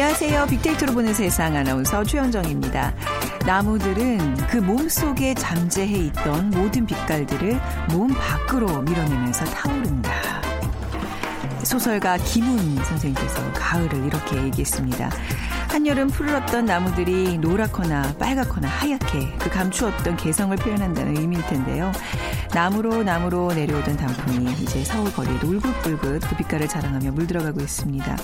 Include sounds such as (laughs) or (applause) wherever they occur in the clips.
안녕하세요. 빅데이터로 보는 세상 아나운서 최현정입니다. 나무들은 그 몸속에 잠재해 있던 모든 빛깔들을 몸 밖으로 밀어내면서 타오른다. 소설가 김훈 선생님께서 가을을 이렇게 얘기했습니다. 한여름 푸르렀던 나무들이 노랗거나 빨갛거나 하얗게 그 감추었던 개성을 표현한다는 의미일 텐데요. 나무로 나무로 내려오던 단풍이 이제 서울 거리에 울긋불긋 그 빛깔을 자랑하며 물들어가고 있습니다.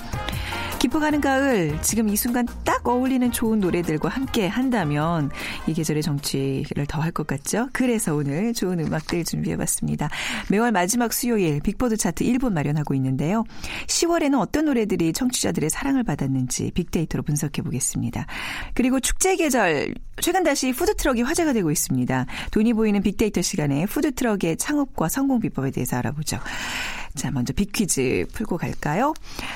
깊어가는 가을, 지금 이 순간 딱 어울리는 좋은 노래들과 함께 한다면 이 계절의 정취를 더 할 것 같죠? 그래서 오늘 좋은 음악들 준비해봤습니다. 매월 마지막 수요일 빅보드 차트 1분 마련하고 있는데요. 10월에는 어떤 노래들이 청취자들의 사랑을 받았는지 빅데이터로 분석해보겠습니다. 그리고 축제 계절, 최근 다시 푸드트럭이 화제가 되고 있습니다. 돈이 보이는 빅데이터 시간에 푸드트럭의 창업과 성공 비법에 대해서 알아보죠. 자, 먼저 빅퀴즈 풀고 갈까요?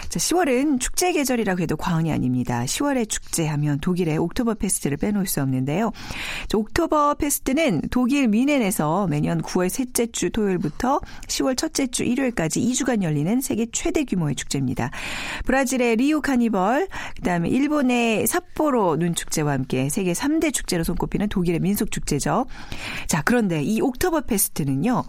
자, 10월은 축제 계절이라고 해도 과언이 아닙니다. 10월에 축제하면 독일의 옥토버 페스트를 빼놓을 수 없는데요. 자, 옥토버 페스트는 독일 뮌헨에서 매년 9월 셋째 주 토요일부터 10월 첫째 주 일요일까지 2주간 열리는 세계 최대 규모의 축제입니다. 브라질의 리우 카니발, 그다음에 일본의 삿포로 눈축제와 함께 세계 3대 축제로 손꼽히는 독일의 민속 축제죠. 자, 그런데 이 옥토버 페스트는요.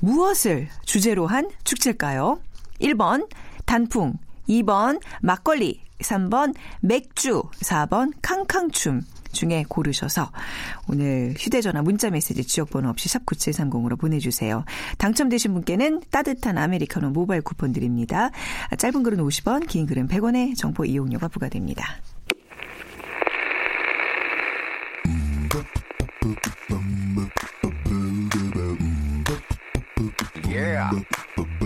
무엇을 주제로 한 축제 일까요? 1번 단풍, 2번 막걸리, 3번 맥주, 4번 캉캉춤 중에 고르셔서 오늘 휴대전화 문자메시지 지역번호 없이 샵9730으로 보내주세요. 당첨되신 분께는 따뜻한 아메리카노 모바일 쿠폰 드립니다. 짧은 글은 50원, 긴 글은 100원의 정보 이용료가 부과됩니다.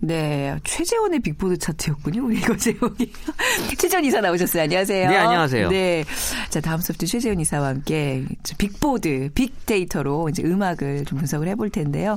네, 최재원의 빅보드 차트였군요. 우리 (laughs) 이거 제목이. 최재원 이사 나오셨어요. 안녕하세요. 네, 안녕하세요. 네. 자, 다음 순서도 최재원 이사와 함께 빅보드, 빅데이터로 이제 음악을 좀 분석을 해볼 텐데요.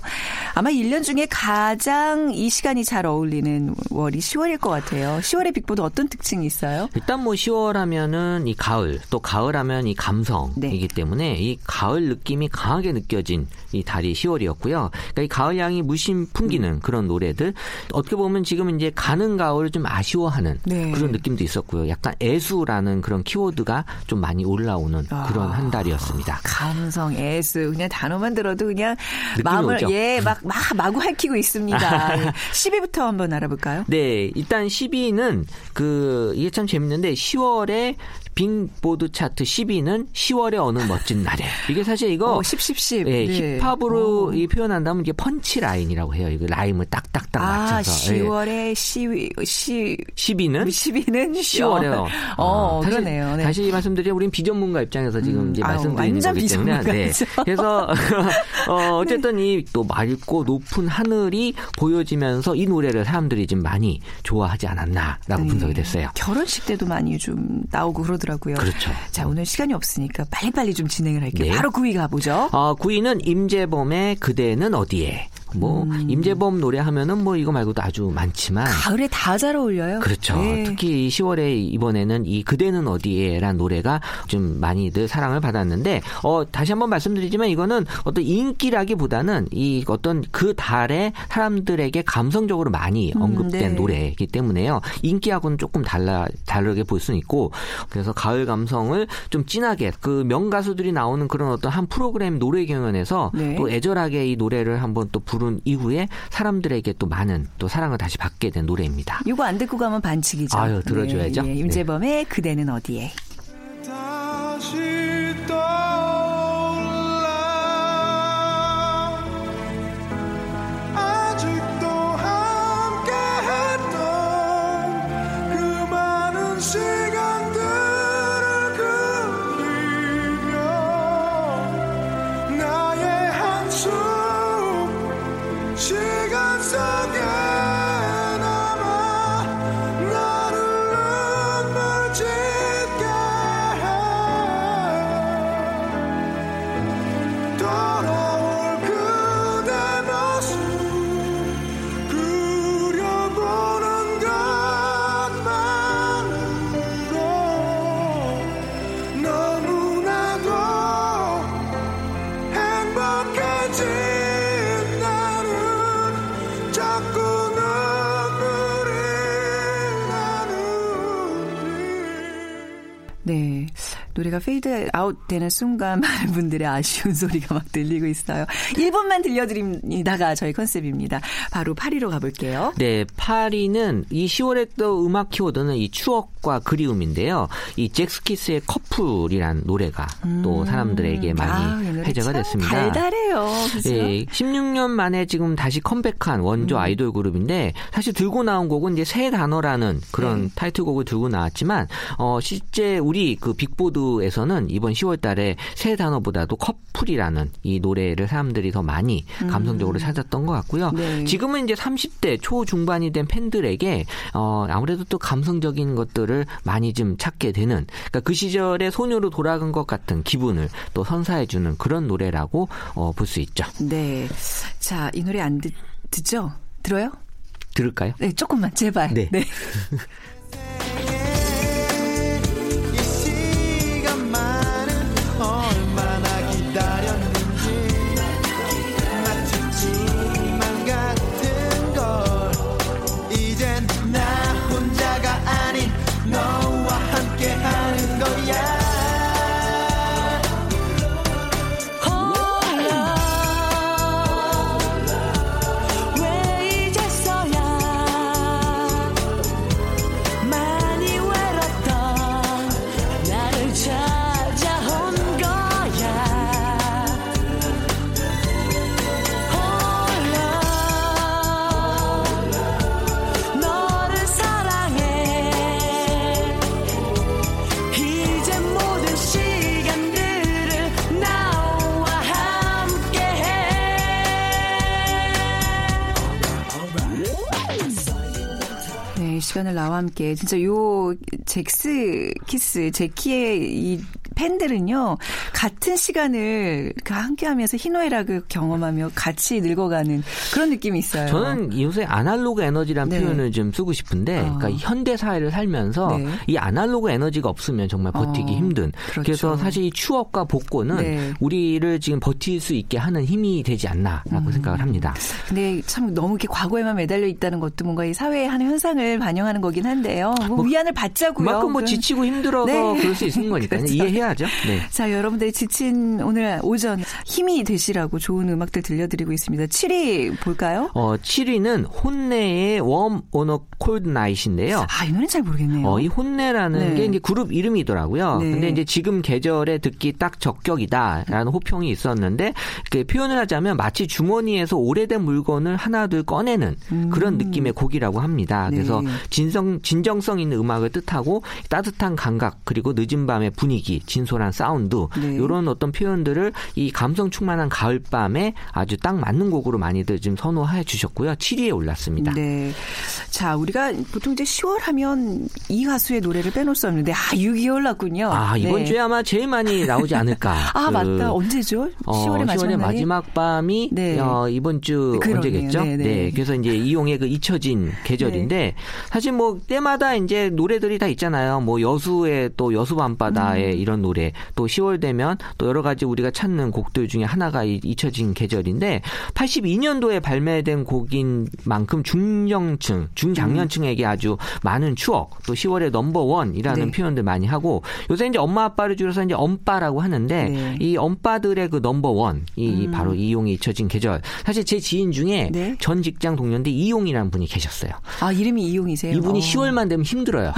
아마 1년 중에 가장 이 시간이 잘 어울리는 월이 10월일 것 같아요. 10월의 빅보드 어떤 특징이 있어요? 일단 뭐 10월 하면은 이 가을, 또 가을 하면 이 감성이기 네. 때문에 이 가을 느낌이 강하게 느껴진 이 달이 10월이었고요. 그러니까 이 가을 향이 물씬 풍기는 그런 노래들. 어떻게 보면 지금 이제 가는 가을을 좀 아쉬워하는 네. 그런 느낌도 있었고요. 약간 애수라는 그런 키워드가 좀 많이 올라오는 아. 그런 한 달이었습니다. 감성, 애수, 그냥 단어만 들어도 그냥 마음을, 오죠? 예, 막, (laughs) 막, 마구 핥히고 있습니다. 10위부터 한번 알아볼까요? 네, 일단 10위는 그 이게 참 재밌는데 10월에 빅보드 차트 10위는 10월의 어느 멋진 날에. 이게 사실 이거 어, 10, 10, 10. 예, 네. 힙합으로 오. 이 표현한다면 이게 punch line이라고 해요. 이거 라임을 딱딱딱 아, 맞춰서. 예. 10월에 10위, 10, 10위는 10위는 10월에요. 어, 그러네요. 네. 다시 말씀드리면 우린 비전문가 입장에서 지금 음, 이제 아유, 말씀드리는 완전 거기 때문에 비전문가죠. (laughs) 그래서 (laughs) 어, 어쨌든 이또 맑고 높은 하늘이 보여지면서 이 노래를 사람들이 좀 많이 좋아하지 않았나라고 네. 분석이 됐어요. 결혼식 때도 많이 좀 나오고 그러더라고요. 그렇죠. 자, 오늘 시간이 없으니까 빨리빨리 좀 진행을 할게요. 네. 바로 9위 가보죠. 어, 9위는 임재범의 그대는 어디에? 뭐 음. 임재범 노래 하면은 뭐 이거 말고도 아주 많지만 가을에 다 잘 어울려요. 그렇죠. 네. 특히 이 10월에 이번에는 이 그대는 어디에란 노래가 좀 많이들 사랑을 받았는데 어 다시 한번 말씀드리지만 이거는 어떤 인기라기보다는 이 어떤 그 달에 사람들에게 감성적으로 많이 음, 언급된 네. 노래이기 때문에요. 인기하고는 조금 달라 다르게 볼 수는 있고 그래서 가을 감성을 좀 진하게 그 명가수들이 나오는 그런 어떤 한 프로그램 노래 경연에서 네. 또 애절하게 이 노래를 한번 또 부른 이후에 사람들에게 또 많은 또 사랑을 다시 받게 된 노래입니다. 이거 안 듣고 가면 반칙이죠. 아유, 들어줘야죠. 네, 예. 임재범의 그대는 어디에? 페이드 아웃 되는 순간 많은 분들의 아쉬운 소리가 막 들리고 있어요. 1분만 들려드립니다가 저희 컨셉입니다. 바로 8위로 가볼게요. 네, 8위는 이 10월에 또 음악 키워드는 이 추억과 그리움인데요. 이 젝스키스의 커플이란 노래가 또 사람들에게 많이 아, 회자가 참 됐습니다. 달달해요. 그죠? 예, 16년 만에 지금 다시 컴백한 원조 음. 아이돌 그룹인데 사실 들고 나온 곡은 이제 세 단어라는 그런 네. 타이틀곡을 들고 나왔지만 어 실제 우리 그 빅보드에 서는 이번 10월 달에 새 단어보다도 커플이라는 이 노래를 사람들이 더 많이 감성적으로 찾았던 것 같고요. 음. 네. 지금은 이제 30대 초중반이 된 팬들에게 어 아무래도 또 감성적인 것들을 많이 좀 찾게 되는 그러니까 그 시절의 소녀로 돌아간 것 같은 기분을 또 선사해주는 그런 노래라고 어, 볼 수 있죠. 네. 자, 이 노래 안 듣, 듣죠? 들어요? 들을까요? 네, 조금만, 제발. 네. 얼 (laughs) 시간을 나와 함께 진짜 요 잭스 키스 제키의 이 팬들은요 같은 시간을 그 함께하면서 희노애락을 경험하며 같이 늙어가는 그런 느낌이 있어요. 저는 요새 아날로그 에너지란 네. 표현을 좀 쓰고 싶은데, 어. 그러니까 현대 사회를 살면서 네. 이 아날로그 에너지가 없으면 정말 버티기 어, 힘든. 그렇죠. 래서 사실 이 추억과 복고는 네. 우리를 지금 버틸 수 있게 하는 힘이 되지 않나라고 음. 생각을 합니다. 근데 참 너무 이렇게 과거에만 매달려 있다는 것도 뭔가 이 사회의 한 현상을 반영하는 거긴 한데요. 뭐, 위안을 받자고요. 그만큼 뭐 그- 지치고 힘들어서 네. 그럴 수 있는 거니까요. (laughs) 그렇죠. 이해해야죠. 네. 자, 여러분들 이 지친 오늘 오전 힘이 되시라고 좋은 음악들 들려드리고 있습니다. 7위 볼까요? 어, 7위는 혼내의 웜 오너 콜드 나잇인데요. 아, 이 노래는 잘 모르겠네요. 어, 이 혼내라는 네. 게 이제 그룹 이름이더라고요. 네. 근데 이제 지금 계절에 듣기 딱 적격이다라는 호평이 있었는데 그 표현을 하자면 마치 주머니에서 오래된 물건을 하나둘 꺼내는 그런 느낌의 곡이라고 합니다. 음. 네. 그래서 진성 진정성 있는 음악을 뜻하고 따뜻한 감각 그리고 늦은 밤의 분위기, 진솔한 사운드 네. 이런 어떤 표현들을 이 감성 충만한 가을밤에 아주 딱 맞는 곡으로 많이들 좀 선호해 주셨고요. 7위에 올랐습니다. 네. 자, 우리가 보통 이제 10월 하면 이 가수의 노래를 빼놓을 수 없는데, 아, 6위 올랐군요. 아 이번 네. 주에 아마 제일 많이 나오지 않을까. (laughs) 아, 그 맞다. 언제죠? 어, 10월의 마지막 날이? 마지막 밤이 네. 어, 이번 주 그러네요. 언제겠죠? 네, 네. 그래서 이제 이용의 그 잊혀진 계절인데 사실 뭐 때마다 이제 노래들이 다 있잖아요. 뭐 여수의 또 여수 밤바다의 음. 이런 노래, 또 10월 되면 또 여러 가지 우리가 찾는 곡들 중에 하나가 이 잊혀진 계절인데 82년도에 발매된 곡인 만큼 중령층, 중장년층에게 아주 많은 추억, 또 10월의 넘버 원이라는 네. 표현들 많이 하고 요새 이제 엄마 아빠를 줄여서 이제 엄빠라고 하는데 네. 이 엄빠들의 그 넘버 원, 이 바로 이용의 잊혀진 계절. 사실 제 지인 중에 음. 네. 전 직장 동료인데 이용이라는 분이 계셨어요. 아, 이름이 이용이세요? 이분이 어. 10월만 되면 힘들어요.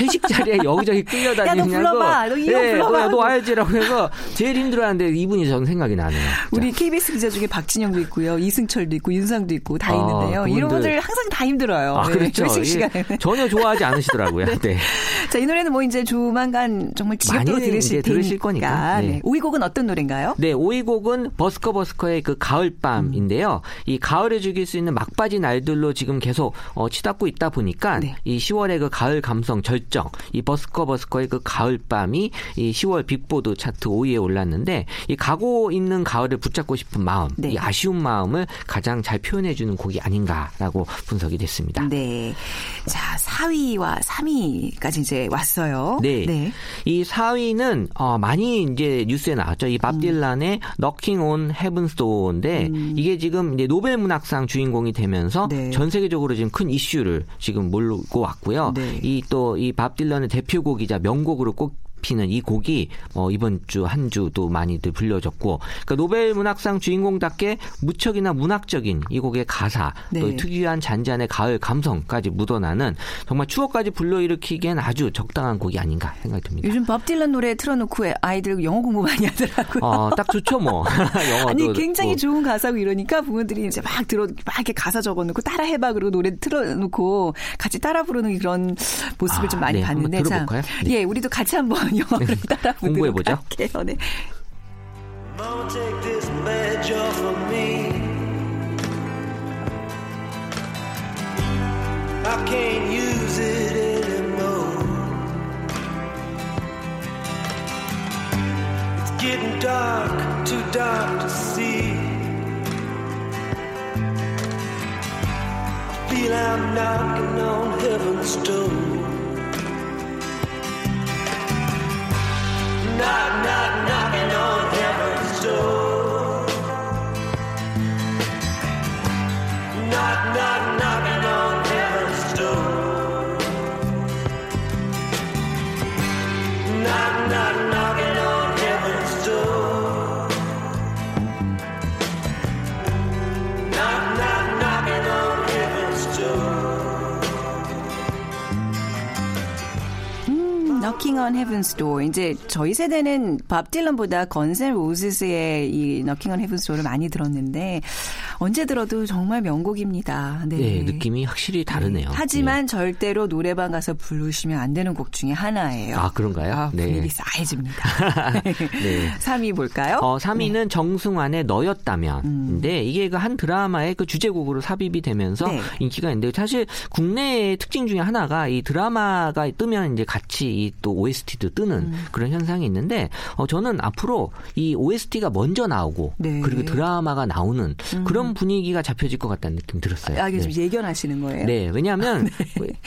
회식 자리에 (laughs) 여기저기 끌려다니느라고. 야, 너 불러봐. 너 이용 불러봐. 너, 너 와야지라고 해서 제일 힘들어하는데 이분이 저는 생각이 나네요. 우리 KBS 기자 중에 박진영도 있고요, 이승철도 있고, 윤상도 있고 다 아, 있는데요. 이런 그분들- 분들 항상 다 힘들어요. 아, 네, 그렇죠. 이게 시간에. 전혀 좋아하지 않으시더라고요. (laughs) 네. 자, 이 노래는 뭐 이제 조만간 정말 지겹도록 들으실 들으실. 거니까. 네. 네. 5위 곡은 어떤 노래인가요? 네, 5위 곡은 버스커 버스커의 그 가을밤인데요. 이 가을을 즐길 수 있는 막바지 날들로 지금 계속 어, 치닫고 있다 보니까 네. 이 10월의 그 가을 감성 절정, 이 버스커 버스커의 그 가을밤이 이 10월 빅보드 차트 5위에 올랐는데 이 가고 있는 가을을 붙잡고 싶은 마음, 네. 이 아쉬운 마음을 가장 잘 표현해 주는 곡이 아닌가라고 분석이 됐습니다. 네. 자, 4위와 3위까지 이제 왔어요. 네. 이 4위는 어, 많이 이제 뉴스에 나왔죠. 이 음. 밥 딜란의 Knocking on Heaven's Door인데 이게 지금 이제 노벨 문학상 주인공이 되면서 네. 전 세계적으로 지금 큰 이슈를 지금 몰고 왔고요. 네. 이또 이 밥 딜란의 대표곡이자 명곡으로 꼭 피는 이 곡이 어, 이번 주 한 주도 많이들 불려졌고 그러니까 노벨 문학상 주인공답게 무척이나 문학적인 이 곡의 가사 네. 또 특유한 잔잔의 가을 감성까지 묻어나는 정말 추억까지 불러일으키기엔 아주 적당한 곡이 아닌가 생각이 듭니다. 요즘 밥 딜런 노래 틀어놓고 아이들 영어 공부 많이 하더라고요. 어, 딱 좋죠, 뭐. (laughs) (laughs) 영어도. 아니 굉장히 듣고. 좋은 가사고 이러니까 부모들이 이제 막 들어 막 이렇게 가사 적어놓고 따라해봐 그리고 노래 틀어놓고 같이 따라 부르는 그런 모습을 아, 좀 많이 네, 봤는데 들어볼까요? 네. 예 우리도 같이 한번 영어를 (laughs) 따라 보도록 공부해보죠. 할게요. 네. Mama, take this badge off of me. I can't use it anymore. It's getting dark, too dark to see. I feel I'm knocking on heaven's door. Knock, knock, knocking on heaven's door. Knocking on Heaven's Door. 이제 저희 세대는 밥 딜런보다 건센 로즈스의 이 Knocking on Heaven's Door를 많이 들었는데 언제 들어도 정말 명곡입니다. 네. 네, 느낌이 확실히 다르네요. 하지만 절대로 노래방 가서 부르시면 안 되는 곡 중에 하나예요. 아, 그런가요? 아, 네. 분위기 싸해집니다. (laughs) 네. (laughs) 3위 볼까요? 어, 3위는 정승환의 너였다면인데 이게 그 한 드라마의 그 주제곡으로 삽입이 되면서 네. 인기가 있는데 사실 국내의 특징 중에 하나가 이 드라마가 뜨면 이제 같이 이또 OST도 뜨는 음. 그런 현상이 있는데 어, 저는 앞으로 이 OST가 먼저 나오고 네. 음. 그리고 드라마가 나오는 그런 분위기가 잡혀질 것 같다는 느낌 들었어요. 아, 이게 네. 좀 예견하시는 거예요? 네, 왜냐하면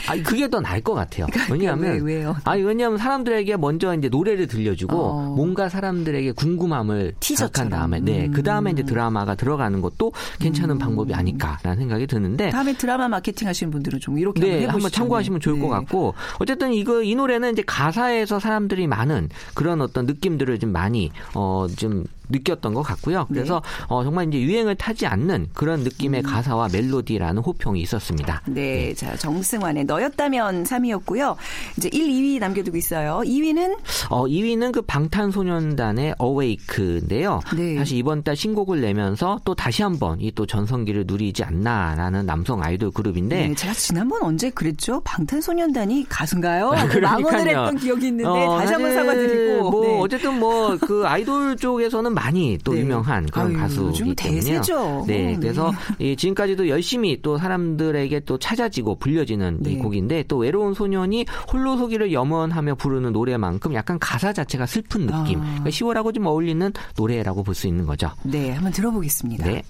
아 그게 더 나을 것 같아요. 왜냐하면 왜, 왜요? 아니 왜냐하면 사람들에게 먼저 이제 노래를 들려주고 어. 뭔가 사람들에게 궁금함을. 자극한 다음에 네, 음. 그 다음에 이제 드라마가 들어가는 것도 괜찮은 방법이 아닐까라는 생각이 드는데. 다음에 드라마 마케팅 하시는 분들은 좀 이렇게 네, 한번. 한번 참고하시면 좋을 네. 것 같고 어쨌든 이거 이 노래는 이제 가사에서 사람들이 많은 그런 어떤 느낌들을 좀 많이 어좀 느꼈던 것 같고요. 그래서 네. 어 정말 이제 유행을 타지 않는 그런 느낌의 가사와 멜로디라는 호평이 있었습니다. 네, 자 정승환의 너였다면 3위였고요. 이제 1, 2위 남겨두고 있어요. 2위는 어, 2위는 그 방탄소년단의 어웨이크인데요. 네. 사실 이번 달 신곡을 내면서 또 다시 한번 이 또 전성기를 누리지 않나라는 남성 아이돌 그룹인데 네, 제가 지난번 언제 그랬죠? 방탄소년단이 가수인가요? (laughs) 아, 망언을. 했던 기억이 있는데 어, 다시 한번 사과드리고. 뭐 네. 어쨌든 뭐 그 아이돌 쪽에서는 많이 또 네. 유명한 그런 아유, 가수이기 때문에요. 대세죠. 네, 네. 그래서 이 지금까지도 열심히 또 사람들에게 또 찾아지고 불려지는 네. 이 곡인데 또 외로운 소년이 홀로 서기를 염원하며 부르는 노래만큼 약간 가사 자체가 슬픈 느낌, 아. 그러니까 10월하고 좀 어울리는 노래라고 볼 수 있는 거죠. 네, 한번 들어보겠습니다. 네.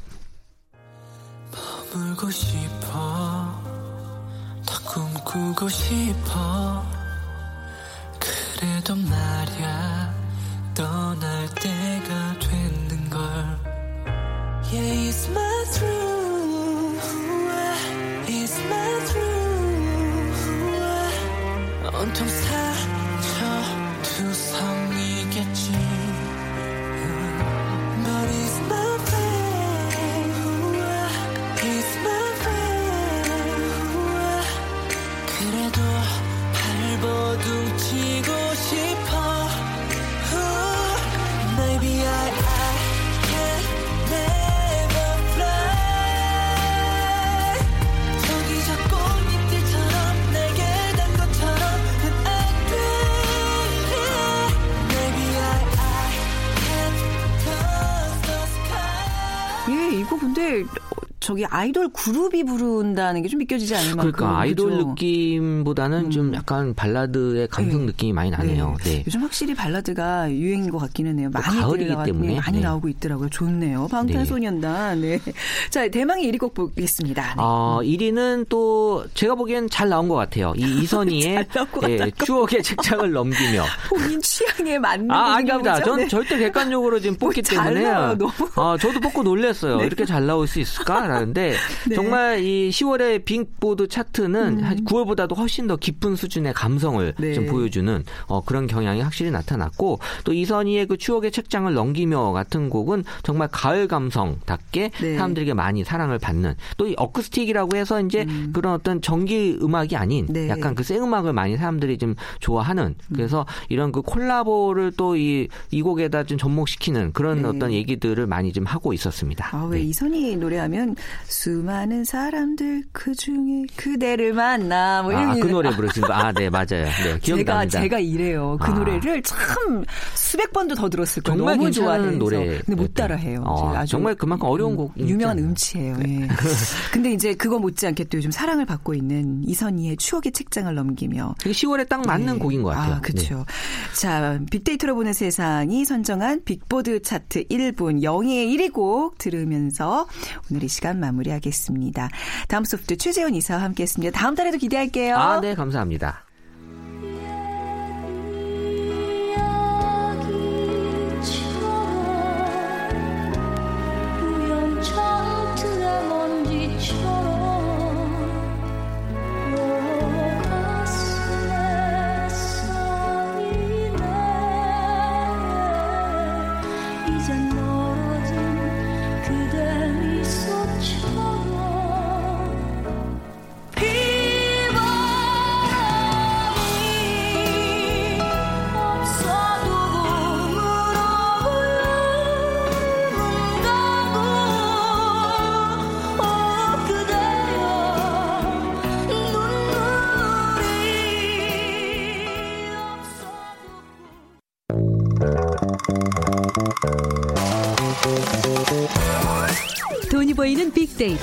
물고 싶어 더 꿈꾸고 싶어 그래도 말야 떠날 때가 됐는 걸 Yeah, it's my truth It's my truth 온통 사쳐 두성 food 저 저기 아이돌 그룹이 부른다는 게 좀 믿겨지지 않을 만큼. 그러니까 아이돌 그죠? 느낌보다는 좀 약간 발라드의 감성 네. 느낌이 많이 나네요. 네. 요즘 확실히 발라드가 유행인 것 같기는 해요. 많이 가을이기 나와- 때문에. 네, 많이 네. 나오고 있더라고요. 좋네요. 방탄소년단. 네. 자, 대망의 1위 곡 보겠습니다. 네. 어, 1위는 또 제가 보기엔 잘 나온 것 같아요. 이 이선희의 (laughs) 예. 추억의 책장을 넘기며. (laughs) 본인 취향에 맞는 아, 아닙니다. 전 네. 절대 객관적으로 지금 뽑기 잘 때문에. 나와요, 너무. 아, 저도 뽑고 놀랐어요. 이렇게 잘 나올 수 있을까? 라는데, (laughs) 네. 정말 이 10월의 빅보드 차트는 한 9월보다도 훨씬 더 깊은 수준의 감성을 음. 네. 좀 보여주는 어, 그런 경향이 확실히 나타났고, 또 이선희의 그 추억의 책장을 넘기며 같은 곡은 정말 가을 감성답게 네. 사람들에게 많이 사랑을 받는, 또이 어쿠스틱이라고 해서 이제 그런 어떤 전기 음악이 아닌 네. 약간 그 생음악을 많이 사람들이 좀 좋아하는 그래서 이런 그 콜라보를 또 이 이 곡에다 좀 접목시키는 그런 네. 어떤 얘기들을 많이 좀 하고 있었습니다. 아, 왜 네. 이선희 노래하면 수많은 사람들 그 중에 그대를 만나 뭐 이런 아, 그 게- 노래 부르신 거. 아, 네, 맞아요. 네, 제가 기억납니다. 제가 이래요. 그 아. 노래를 참 수백 번도 더 들었을 거예요. 정말 너무 좋아해서. 노래. 근데 못 따라해요. 어, 제가 아주 정말 그만큼 어려운 음, 곡 유명한 있잖아요. 음치예요. 예. (laughs) 근데 이제 그거 못지않게 또 요즘 사랑을 받고 있는 이선희의 추억의 책장을 넘기며 되게 10월에 딱 맞는 네. 곡인 것 같아요. 아, 그렇죠. 자, 빅데이터로 보는 세상이 선정한 빅보드 차트 1분 영예의 1위 곡 들으면서 오늘 이 시간 마무리하겠습니다. 다음 소프트 최재원 이사와 함께했습니다. 다음 달에도 기대할게요. 네. 아, 네, 감사합니다.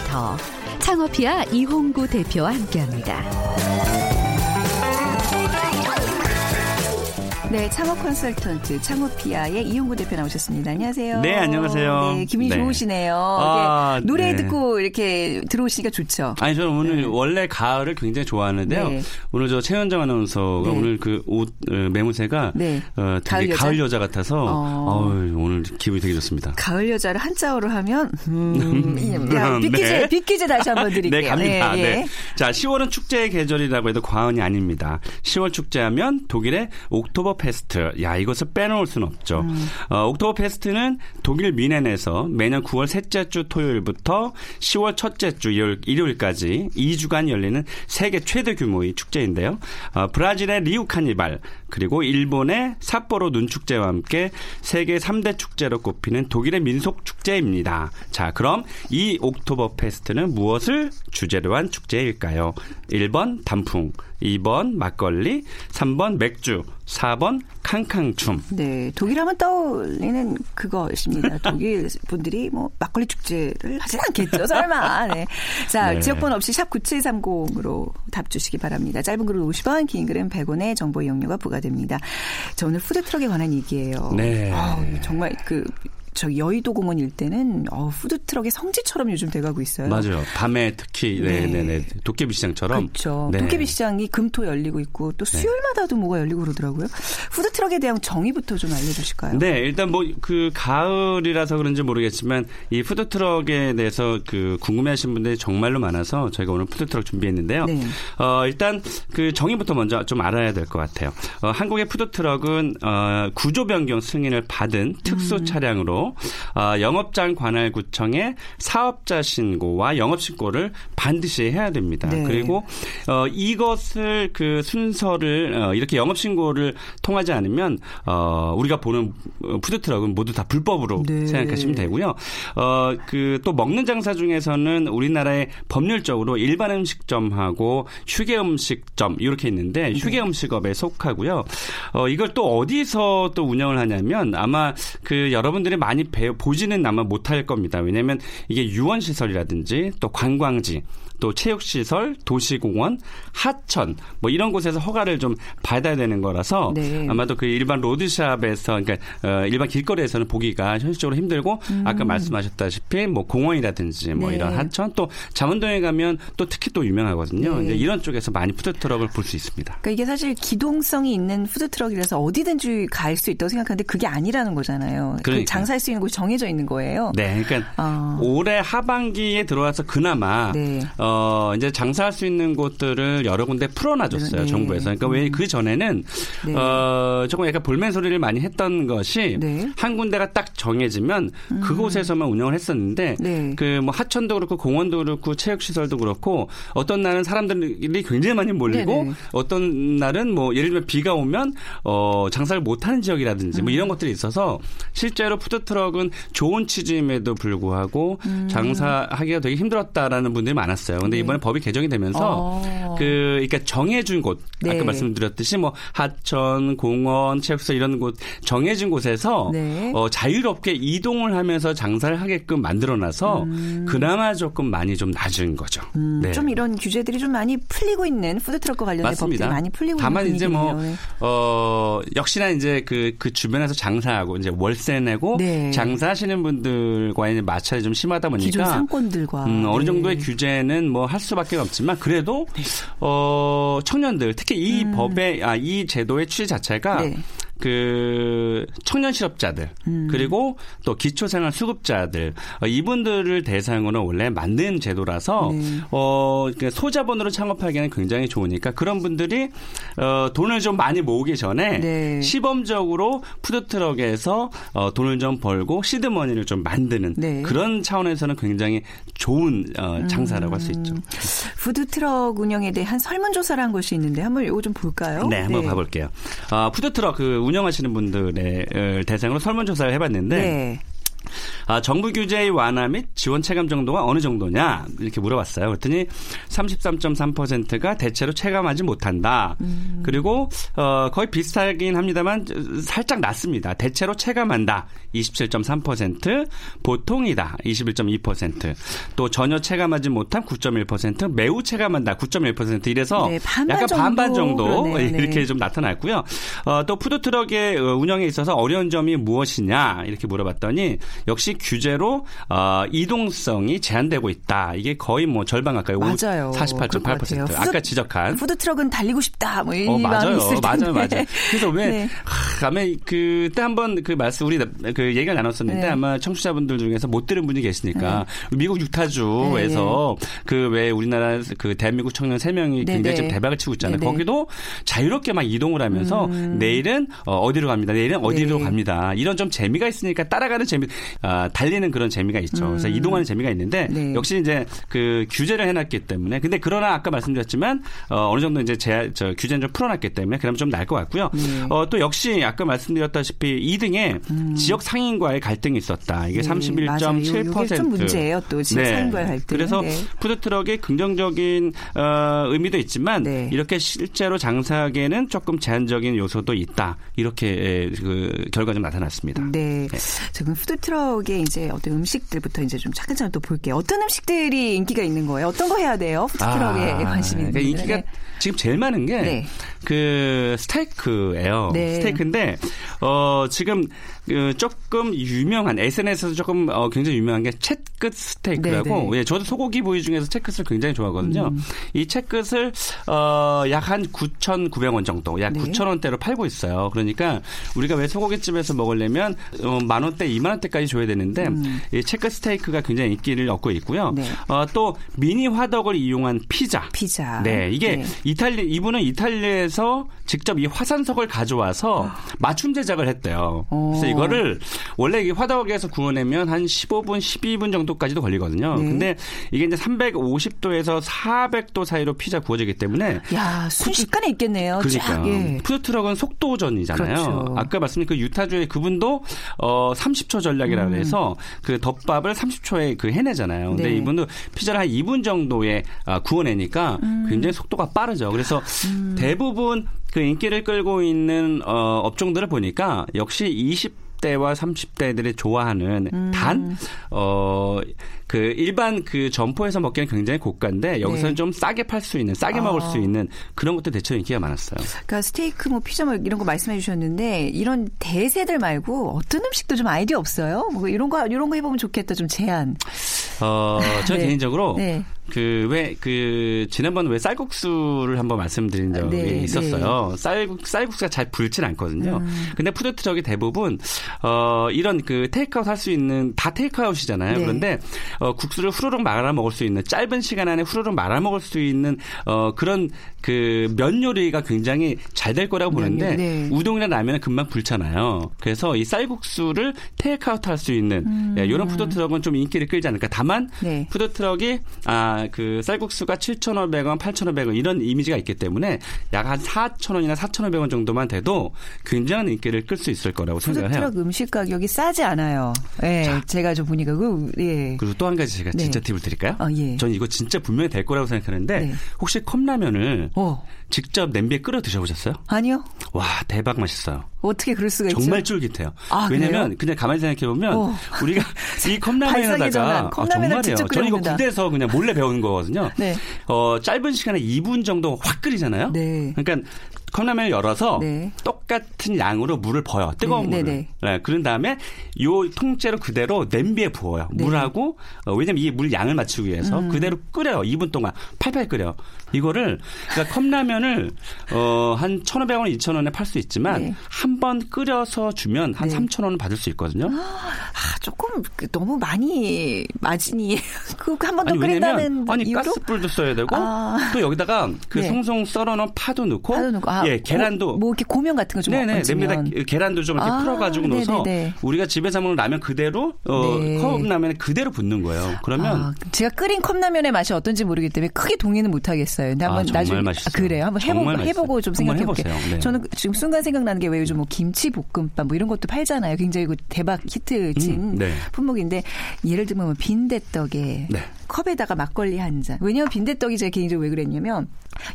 빅데이터. 창업피아 이홍구 대표와 함께합니다. 네, 창업 컨설턴트 창업피아의 이용구 대표 나오셨습니다. 안녕하세요. 네, 안녕하세요. 네, 기분이 네. 좋으시네요. 아, 네, 노래 네. 듣고 이렇게 들어오시니까 좋죠. 아니 저는 오늘 원래 가을을 굉장히 좋아하는데요. 네. 오늘 저 최현정 아나운서가 네. 오늘 그 옷 매무새가 네. 어, 가을 되게 여자? 가을 여자, 같아서 어. 어우, 오늘 기분이 되게 좋습니다. 가을 여자를 한자어로 하면 음, (laughs) 야, 빅퀴즈, 네. 빅퀴즈 다시 한번 드릴게요. 네, 갑니다. 예, 네, 예. 자, 10월은 축제의 계절이라고 해도 과언이 아닙니다. 10월 축제하면 독일의 옥토버 페스트. 야, 이것을 빼놓을 수는 없죠. 음. 어, 옥토버 페스트는 독일 뮌헨에서 매년 9월 셋째 주 토요일부터 10월 첫째 주 일요일, 일요일까지 2주간 열리는 세계 최대 규모의 축제인데요. 어, 브라질의 리우 카니발, 그리고 일본의 삿포로 눈축제와 함께 세계 3대 축제로 꼽히는 독일의 민속 축제입니다. 자, 그럼 이 옥토버 페스트는 무엇을 주제로 한 축제일까요? 1번 단풍, 2번 막걸리, 3번 맥주, 4번 캉캉춤. 네, 독일 하면 떠올리는 그것입니다. (laughs) 독일 분들이 뭐 막걸리 축제를 하진 않겠죠, 설마. 네. 자, 네. 지역번호 없이 샵 9730으로 답 주시기 바랍니다. 짧은 글은 50원, 긴 글은 100원의 정보 이용료가 부과됩니다. 자, 오늘 푸드트럭에 관한 얘기예요. 네. 아우, 정말 그, 저 여의도 공원 일대는 어, 푸드 트럭의 성지처럼 요즘 돼가고 있어요. 맞아요. 밤에 특히 네, 네. 네, 네. 도깨비 시장처럼 그렇죠. 네. 도깨비 시장이 금토 열리고 있고 또 수요일마다도 뭐가 열리고 그러더라고요. 푸드 트럭에 대한 정의부터 좀 알려주실까요? 네, 일단 뭐 그 가을이라서 그런지 모르겠지만 이 푸드 트럭에 대해서 그 궁금해하시는 분들이 정말로 많아서 저희가 오늘 푸드 트럭 준비했는데요. 네. 어, 일단 그 정의부터 먼저 좀 알아야 될 것 같아요. 어, 한국의 푸드 트럭은 어, 구조 변경 승인을 받은 특수 음. 차량으로 어, 영업장 관할 구청에 사업자 신고와 영업 신고를 반드시 해야 됩니다. 네. 그리고 어, 이것을 그 순서를 어, 이렇게 영업 신고를 통하지 않으면 어, 우리가 보는 어, 푸드 트럭은 모두 다 불법으로 네. 생각하시면 되고요. 어, 그 또 먹는 장사 중에서는 우리나라의 법률적으로 일반 음식점하고 휴게 음식점 이렇게 있는데 네. 휴게 음식업에 속하고요. 어, 이걸 또 어디서 또 운영을 하냐면 아마 그 여러분들이 많이 많이 배, 보지는 아마 못할 겁니다. 왜냐하면 이게 유원 시설이라든지 또 관광지 또 체육시설, 도시공원, 하천 뭐 이런 곳에서 허가를 좀 받아야 되는 거라서 네. 아마도 그 일반 로드샵에서 그러니까 어, 일반 길거리에서는 보기가 현실적으로 힘들고 아까 말씀하셨다시피 뭐 공원이라든지 뭐 음. 네. 이런 하천 또 잠원동에 가면 또 특히 또 유명하거든요. 네. 이런 쪽에서 많이 푸드트럭을 볼 수 있습니다. 그러니까 이게 사실 기동성이 있는 푸드트럭이라서 어디든지 갈 수 있다고 생각하는데 그게 아니라는 거잖아요. 그 그러니까요. 장사할 수 있는 곳이 정해져 있는 거예요. 네, 그러니까 아. 올해 하반기에 들어와서 그나마 네. 어 이제 장사할 수 있는 곳들을 여러 군데 풀어놔줬어요 네. 정부에서. 그러니까 왜그 전에는 네. 어 조금 약간 볼멘 소리를 많이 했던 것이 네. 음. 한 군데가 딱 정해지면 그곳에서만 운영을 했었는데 네. 그뭐 하천도 그렇고 공원도 그렇고 체육시설도 그렇고 어떤 날은 사람들이 굉장히 많이 몰리고 네네. 어떤 날은 뭐 예를 들면 비가 오면 어 장사를 못하는 지역이라든지 뭐 이런 것들이 있어서 실제로 푸드트럭은 좋은 취지임에도 불구하고 장사하기가 되게 힘들었다라는 분들이 많았어요. 근데 네. 이번에 법이 개정이 되면서 어. 그 그러니까 정해준 곳 네. 아까 말씀드렸듯이 뭐 하천, 공원, 체육시설 이런 곳 정해진 곳에서 네. 어, 자유롭게 이동을 하면서 장사를 하게끔 만들어놔서 그나마 조금 많이 좀 낮은 거죠. 음, 네. 좀 이런 규제들이 좀 많이 풀리고 있는 푸드트럭과 관련된 법들이 맞습니다. 많이 풀리고 다만 있는 이제 뭐. 네. 어, 역시나 이제 그, 그 주변에서 장사하고 이제 월세 내고 네. 장사하시는 분들과의 마찰이 좀 심하다 보니까 기존 상권들과 음, 어느 네. 정도의 규제는 뭐 할 수밖에 없지만 그래도 어 청년들 특히 이 법의 아 이 제도의 취지 자체가 음. 네. 그 청년 실업자들 음. 그리고 또 기초생활 수급자들 어, 이분들을 대상으로 원래 만든 제도라서 네. 어 소자본으로 창업하기에는 굉장히 좋으니까 그런 분들이 어 돈을 좀 많이 모으기 전에 네. 시범적으로 푸드트럭에서 어 돈을 좀 벌고 시드머니를 좀 만드는 네. 그런 차원에서는 굉장히 좋은 어, 장사라고 할수 있죠. 음. 푸드트럭 운영에 대한 설문조사를 한 것이 있는데 한번 이거 좀 볼까요? 네, 한번 봐볼게요. 어, 푸드트럭 그 운영하시는 분들의 어, 대상으로 설문조사를 해봤는데 네. 아, 정부 규제의 완화 및 지원 체감 정도가 어느 정도냐 이렇게 물어봤어요. 그랬더니 33.3%가 대체로 체감하지 못한다. 음. 그리고 어, 거의 비슷하긴 합니다만 살짝 낮습니다. 대체로 체감한다. 27.3%, 보통이다. 21.2%, 또 전혀 체감하지 못한 9.1%, 매우 체감한다. 9.1% 이래서 네, 반반 약간 반반 정도. 정도 그러네요. 네. 이렇게 좀 나타났고요. 어, 또 푸드트럭의 어, 운영에 있어서 어려운 점이 무엇이냐 이렇게 물어봤더니 역시 규제로 어, 이동성이 제한되고 있다. 이게 거의 뭐 절반 가까이 맞아요. 그럴 것48.8% 같아요. 아까 지적한 푸드트럭은 달리고 싶다. 뭐이 어, 맞아요. 맞아요, 맞아요. 그래서 왜, (laughs) 네. 하, 아마 그때 한번 그 말씀, 우리 그 얘기를 나눴었는데 네. 아마 청취자분들 중에서 못 들은 분이 계시니까 미국 유타주에서 그 왜 우리나라 그 대한민국 청년 3 명이 네, 굉장히 네. 지금 대박을 치고 있잖아요. 네, 네. 거기도 자유롭게 막 이동을 하면서 내일은 어, 어디로 갑니다. 내일은 어디로 네. 갑니다. 이런 좀 재미가 있으니까 따라가는 재미, 아, 달리는 그런 재미가 있죠. 그래서 이동하는 재미가 있는데 네. 역시 이제 그 규제를 해놨기 때문에 근데 그러나 아까 말씀드렸지만 어, 어느 정도 이제 제, 저 규제는 좀 풀어 놨기 때문에 그러면 좀 나을 것 같고요. 네. 어, 또 역시 아까 말씀드렸다시피 2등에 지역 상인과의 갈등이 있었다. 이게 음. 네, 맞아요. 31.7%. 이게 좀 문제예요, 또 지역 상인과의 갈등. 그래서 네. 푸드트럭의 긍정적인 어, 의미도 있지만 네. 이렇게 실제로 장사하기에는 조금 제한적인 요소도 있다. 이렇게 에, 그 결과 좀 나타났습니다. 네. 지금 푸드트럭의 이제 어떤 음식들부터 이제 좀 차근차근 또 볼게요. 어떤 음식들이 인기가 있는 거예요? 어떤 거 해야 돼요? 푸드트럭에 아, 관심이 있는 그러니까 인기가? 지금 제일 많은 게 네. 그 스테이크예요. 네. 스테이크인데 어 지금 그 조금 유명한 SNS에서 조금 어 굉장히 유명한 게 채끝 스테이크라고 네, 네. 예, 저도 소고기 부위 중에서 채끝을 굉장히 좋아하거든요. 음. 이 채끝을 어 약 한 9,900원 정도, 약 네. 9,000원대로 팔고 있어요. 그러니까 우리가 왜 소고기집에서 먹으려면 어, 만 원대, 2만 원대까지 줘야 되는데 이 채끝 스테이크가 굉장히 인기를 얻고 있고요. 음. 네. 어, 또 미니 화덕을 이용한 피자. 피자. 네, 이게 네. 이탈리 이분은 이탈리아 에서 직접 이 화산석을 가져와서 맞춤 제작을 했대요. 그래서 어. 이거를 원래 이 화덕에서 구워내면 한 15분, 12분 정도까지도 걸리거든요. 네. 근데 이게 이제 350도에서 400도 사이로 피자 구워지기 때문에 야, 순식간에 있겠네요. 그러니까 쫙, 예. 푸드트럭은 속도전이잖아요. 그렇죠. 아까 말씀드린 그 유타주의 그분도 어 30초 전략이라고 해서 그 덮밥을 30초에 그 해내잖아요. 근데 음. 네. 이분도 피자를 한 2분 정도에 아, 구워내니까 음. 굉장히 속도가 빠르죠. 그래서 대부분 그 인기를 끌고 있는 어 업종들을 보니까 역시 20 20대와 30대들이 좋아하는 음. 단, 어, 그 일반 그 점포에서 먹기는 굉장히 고가인데 여기서는 네. 좀 싸게 팔 수 있는, 싸게 먹을 아. 수 있는 그런 것도 대체 인기가 많았어요. 그러니까 스테이크, 뭐 피자 뭐 이런 거 말씀해 주셨는데 이런 대세들 말고 어떤 음식도 좀 아이디어 없어요? 뭐 이런 거 이런 거 해보면 좋겠다 좀 제안. 어, 저는 (laughs) 네. 개인적으로 네. 그왜그 지난번 왜 쌀국수를 한번 말씀드린 적이 네, 있었어요. 쌀국 쌀국수가 잘 불진 않거든요. 음. 근데 푸드 트럭이 대부분 어 이런 그 테이크아웃 할 수 있는 다 테이크아웃이잖아요. 네. 그런데 어 국수를 후루룩 말아 먹을 수 있는 짧은 시간 안에 후루룩 말아 먹을 수 있는 어 그런 그 면 요리가 굉장히 잘 될 거라고 보는데 면 요리, 네. 우동이나 라면은 금방 불잖아요. 그래서 이 쌀국수를 테이크아웃 할 수 있는 예, 이런 푸드 트럭은 좀 인기를 끌지 않을까. 다만 음. 네. 푸드 트럭이 아그 쌀국수가 7,500원, 8,500원 이런 이미지가 있기 때문에 약 한 4,000원이나 4,500원 정도만 돼도 굉장한 인기를 끌 수 있을 거라고 생각을 해요. 푸드트럭 음식 가격이 싸지 않아요. 예, 제가 좀 보니까 그 예. 그리고 또 한 가지 제가 네. 진짜 팁을 드릴까요? 아, 예. 전 이거 진짜 분명히 될 거라고 생각하는데 네. 혹시 컵라면을 어. 직접 냄비에 끓여 드셔보셨어요? 아니요. 와 대박 맛있어요. 어떻게 그럴 수가 있죠? 정말 쫄깃해요. 아, 왜냐면 그래요? 그냥 가만히 생각해 보면 어. 우리가 (laughs) 이. 컵라면에다가 컵라면을 직접 저는 이거. 군대에서 그냥 몰래 배운 거거든요. (laughs) 네. 어, 짧은 시간에 2분 정도 확 끓이잖아요. 네. 그러니까 컵라면을 열어서 네. 똑같은 양으로 물을 버요. 뜨거운 네, 물을. 네, 네, 그런 다음에 요 통째로 그대로 냄비에 부어요. 네. 물하고 어, 왜냐면 이 물 양을 맞추기 위해서 음. 그대로 끓여요. 2분 동안 팔팔 끓여. 이거를 그러니까 컵라면을 어한 1,500원, 2,000원에 팔 수 있지만 네. 한번 끓여서 주면 한 네. 3,000원은 받을 수 있거든요. 아, 조금 그 너무 많이 마진이 (laughs) 그한 번 더 끓인다는 아니 이유로 가스불도 써야 되고 아. 또 여기다가 그 네. 송송 썰어 놓은 파도 넣고, 파도 넣고 아, 예 계란도 고- 뭐 이렇게 고명 같은 거좀 네네 냄비에다 계란도 좀 이렇게 아, 풀어 가지고 넣어서 네네네. 우리가 집에서 먹는 라면 그대로 어, 네. 컵라면에 그대로 붓는 거예요. 그러면 아, 제가 끓인 컵라면의 맛이 어떤지 모르기 때문에 크게 동의는 못 하겠어요. 근데 아, 한번 정말 나중에 맛있어요. 그래요. 한번 해보고. 해보고 좀 생각해 볼게요. 네. 저는 지금 순간 생각나는 게 왜 요즘 뭐 김치 볶음밥 뭐 이런 것도 팔잖아요. 굉장히 그 대박 히트친 음, 네. 품목인데 예를 들면 뭐 빈대떡에 네. 컵에다가 막걸리 한 잔. 왜냐면 빈대떡이 제가 개인적으로 왜 그랬냐면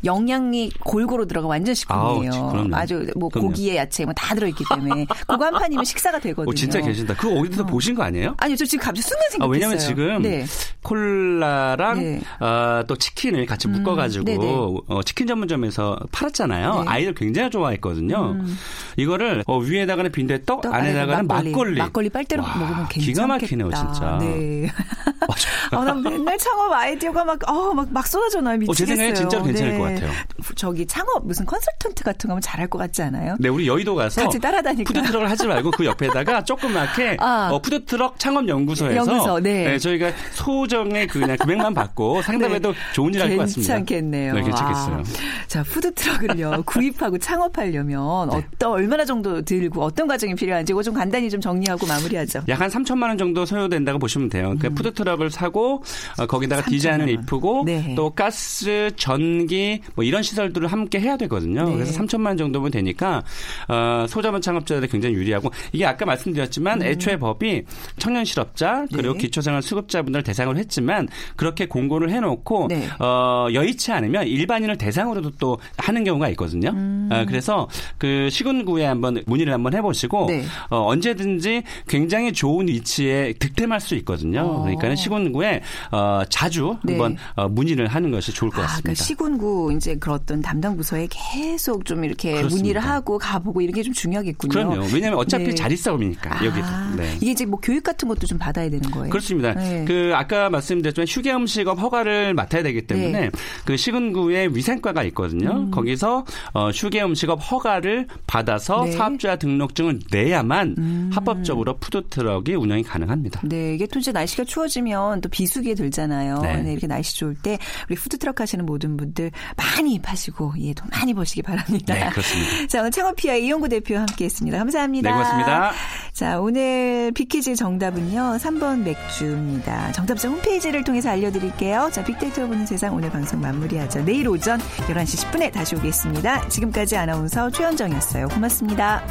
영양이 골고루 들어가 완전 아우, 식품이에요. 그럼요. 아주 뭐 그럼요. 고기에 야채 뭐 다 들어있기 때문에 (laughs) 그거 한 판이면 식사가 되거든요. 어, 진짜 계신다. 그거 어디서 보신 거 아니에요? 아니요, 저 지금 갑자기 순간 아, 생각했어요. 왜냐면 지금 네. 콜라랑 네. 아, 또 치킨을 같이 음, 묶어가지고 네네. 어, 치킨 전문점에서 팔았잖아요. 네. 음. 아이들 굉장히 좋아했거든요. 이거를 어, 위에다가는 빈대떡, 떡 안에다가는 막걸리. 막걸리 빨대로 와, 먹으면 괜찮겠다. 기가 막히네요, 진짜. 네. 아, 난 맨날 창업 아이디어가 막, 어, 막, 막 쏟아져 나요. 어, 제 미치겠어요. 생각에 진짜로 괜찮을 네. 것 같아요. 저기 창업 무슨 컨설턴트 같은 거 하면 잘할 것 같지 않아요? 네, 우리 여의도 가서 같이 따라다니까. 푸드트럭을 하지 말고 그 옆에다가 조그맣게 아. 어, 푸드트럭 창업연구소에서 연구소, 네. 저희가 소정의 그 그냥 금액만 받고 (laughs) 상담해도 좋은 일 할 것 같습니다. 괜찮겠네요. 네, 괜찮겠어요. 아. 자, 푸드트럭을요, (laughs) 구입하고 창업하려면 네. 어떤, 얼마나 정도 들고 어떤 과정이 필요한지 이거 좀 간단히 좀 정리하고 마무리하죠. 약 한 3천만 원 정도 소요된다고 보시면 돼요. 그 푸드트럭을 사고 어, 거기다가 3천만 디자인을 원. 입히고 네. 또 가스, 전기 뭐 이런 시설들을 함께 해야 되거든요. 네. 그래서 3천만 원 정도면 되니까 어, 소자본 창업자들이 굉장히 유리하고 이게 아까 말씀드렸지만 애초에 법이 청년 실업자 그리고 네. 기초생활 수급자분들 대상으로 했지만 그렇게 공고를 해놓고 네. 어, 여의치 않으면 일반인을 대상으로도 또 하는 경우가 있거든요. 음. 어, 그래서 그 시군구에 한번 문의를 한번 해보시고 네. 어, 언제든지 굉장히 좋은 위치에 득템할 수 있거든요. 어. 그러니까 시군구에 어, 자주 네. 한번 어, 문의를 하는 것이 좋을 것 아, 같습니다. 그러니까 시군구 이제 어떤 담당 부서에 계속 좀 이렇게 그렇습니다. 문의를 하고 가보고 이런 게 좀 중요하겠군요. 그럼요. 왜냐하면 어차피 네. 자리 싸움이니까 아, 여기도. 네. 이게 이제 뭐 교육 같은 것도 좀 받아야 되는 거예요. 그렇습니다. 네. 그 아까 말씀드렸지만 휴게 음식업 허가를 맡아야 되기 때문에 네. 그 시군구에 위생과가 있거든요. 거기서 어, 휴게 음식업 허가를 받아서 네. 사업자 등록증을 내야만 합법적으로 푸드트럭이 운영이 가능합니다. 네, 이게 또 이제 날씨가 추워지면 또 비수기에 들 잖아요. 네. 네. 이렇게 날씨 좋을 때 우리 푸드트럭 하시는 모든 분들 많이 입하시고 예, 돈 많이 버시기 바랍니다. 네, 그렇습니다. (laughs) 자, 오늘 창업피아 이용구 대표와 함께했습니다. 감사합니다. 네, 고맙습니다. 자, 오늘 빅퀴즈 정답은요. 3번 맥주입니다. 정답자 홈페이지를 통해서 알려드릴게요. 자, 빅데이터로 보는 세상 오늘 방송 마무리하죠. 내일 오전 11시 10분에 다시 오겠습니다. 지금까지 아나운서 최현정이었어요. 고맙습니다.